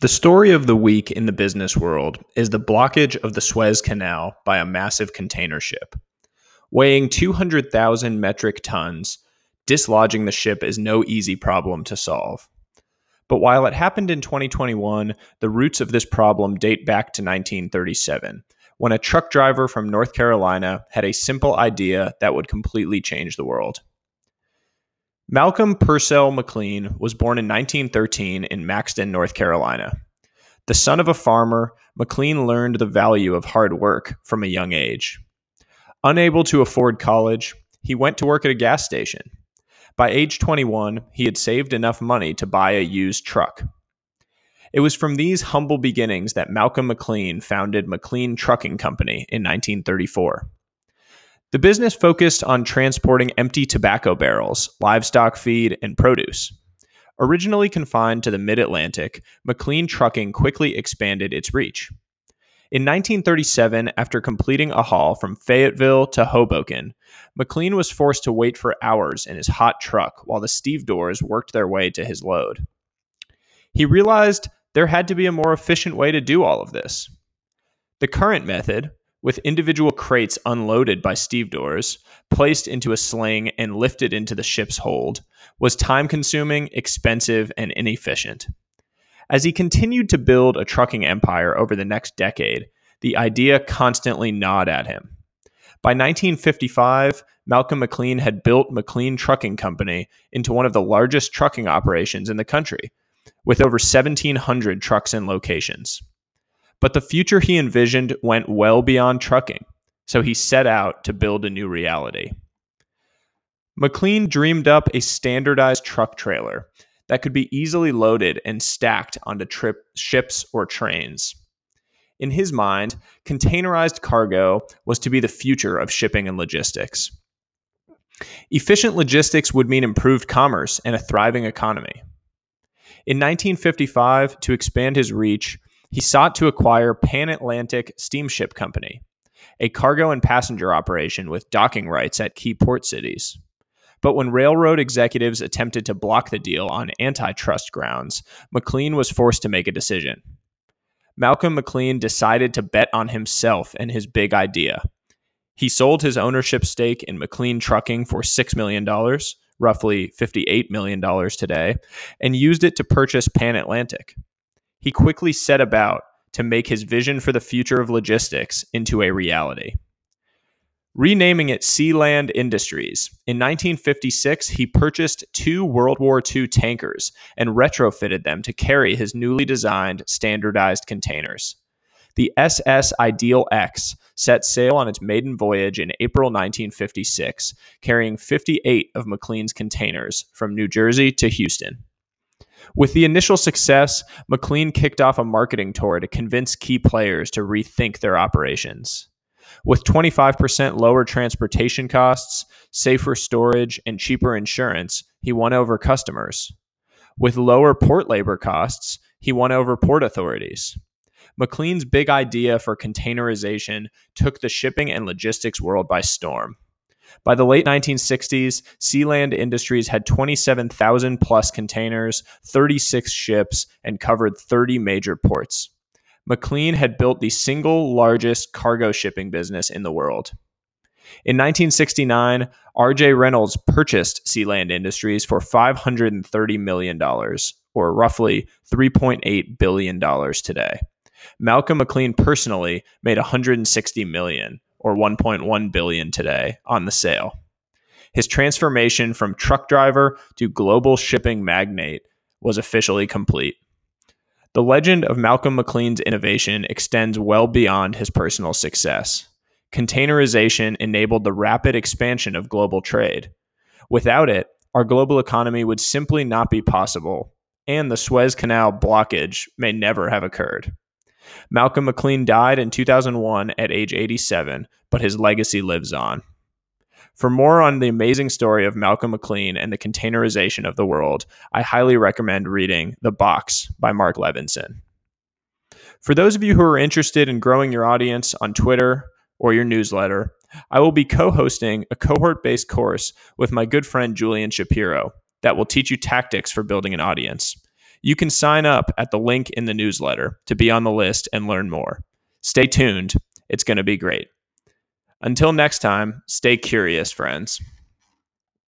The story of the week in the business world is the blockage of the Suez Canal by a massive container ship. Weighing 200,000 metric tons, dislodging the ship is no easy problem to solve. But while it happened in 2021, the roots of this problem date back to 1937, when a truck driver from North Carolina had a simple idea that would completely change the world. Malcolm Purcell McLean was born in 1913 in Maxton, North Carolina. The son of a farmer, McLean learned the value of hard work from a young age. Unable to afford college, he went to work at a gas station. By age 21, he had saved enough money to buy a used truck. It was from these humble beginnings that Malcolm McLean founded McLean Trucking Company in 1934. The business focused on transporting empty tobacco barrels, livestock feed, and produce. Originally confined to the mid Atlantic, McLean Trucking quickly expanded its reach. In 1937, after completing a haul from Fayetteville to Hoboken, McLean was forced to wait for hours in his hot truck while the stevedores worked their way to his load. He realized there had to be a more efficient way to do all of this. The current method, with individual crates unloaded by stevedores, placed into a sling, and lifted into the ship's hold, was time consuming, expensive, and inefficient. As he continued to build a trucking empire over the next decade, the idea constantly gnawed at him. By 1955, Malcolm McLean had built McLean Trucking Company into one of the largest trucking operations in the country, with over 1,700 trucks and locations. But the future he envisioned went well beyond trucking, so he set out to build a new reality. McLean dreamed up a standardized truck trailer that could be easily loaded and stacked onto trip, ships or trains. In his mind, containerized cargo was to be the future of shipping and logistics. Efficient logistics would mean improved commerce and a thriving economy. In 1955, to expand his reach, he sought to acquire Pan Atlantic Steamship Company, a cargo and passenger operation with docking rights at key port cities. But when railroad executives attempted to block the deal on antitrust grounds, McLean was forced to make a decision. Malcolm McLean decided to bet on himself and his big idea. He sold his ownership stake in McLean Trucking for $6 million, roughly $58 million today, and used it to purchase Pan Atlantic, he quickly set about to make his vision for the future of logistics into a reality. Renaming it Sealand Industries, in 1956 he purchased two World War II tankers and retrofitted them to carry his newly designed standardized containers. The SS Ideal X set sail on its maiden voyage in April 1956, carrying 58 of McLean's containers from New Jersey to Houston. With the initial success, McLean kicked off a marketing tour to convince key players to rethink their operations. With 25% lower transportation costs, safer storage, and cheaper insurance, he won over customers. With lower port labor costs, he won over port authorities. McLean's big idea for containerization took the shipping and logistics world by storm. By the late 1960s, Sealand Industries had 27,000 plus containers, 36 ships, and covered 30 major ports. McLean had built the single largest cargo shipping business in the world. In 1969, RJ Reynolds purchased Sealand Industries for $530 million, or roughly $3.8 billion today. Malcolm McLean personally made $160 million, or 1.1 billion today on the sale. His transformation from truck driver to global shipping magnate was officially complete. The legend of Malcolm McLean's innovation extends well beyond his personal success. Containerization enabled the rapid expansion of global trade. Without it, our global economy would simply not be possible, and the Suez Canal blockage may never have occurred. Malcolm McLean died in 2001 at age 87, but his legacy lives on. For more on the amazing story of Malcolm McLean and the containerization of the world, I highly recommend reading The Box by Marc Levinson. For those of you who are interested in growing your audience on Twitter or your newsletter, I will be co hosting a cohort based course with my good friend Julian Shapiro that will teach you tactics for building an audience. You can sign up at the link in the newsletter to be on the list and learn more. Stay tuned, it's going to be great. Until next time, stay curious, friends.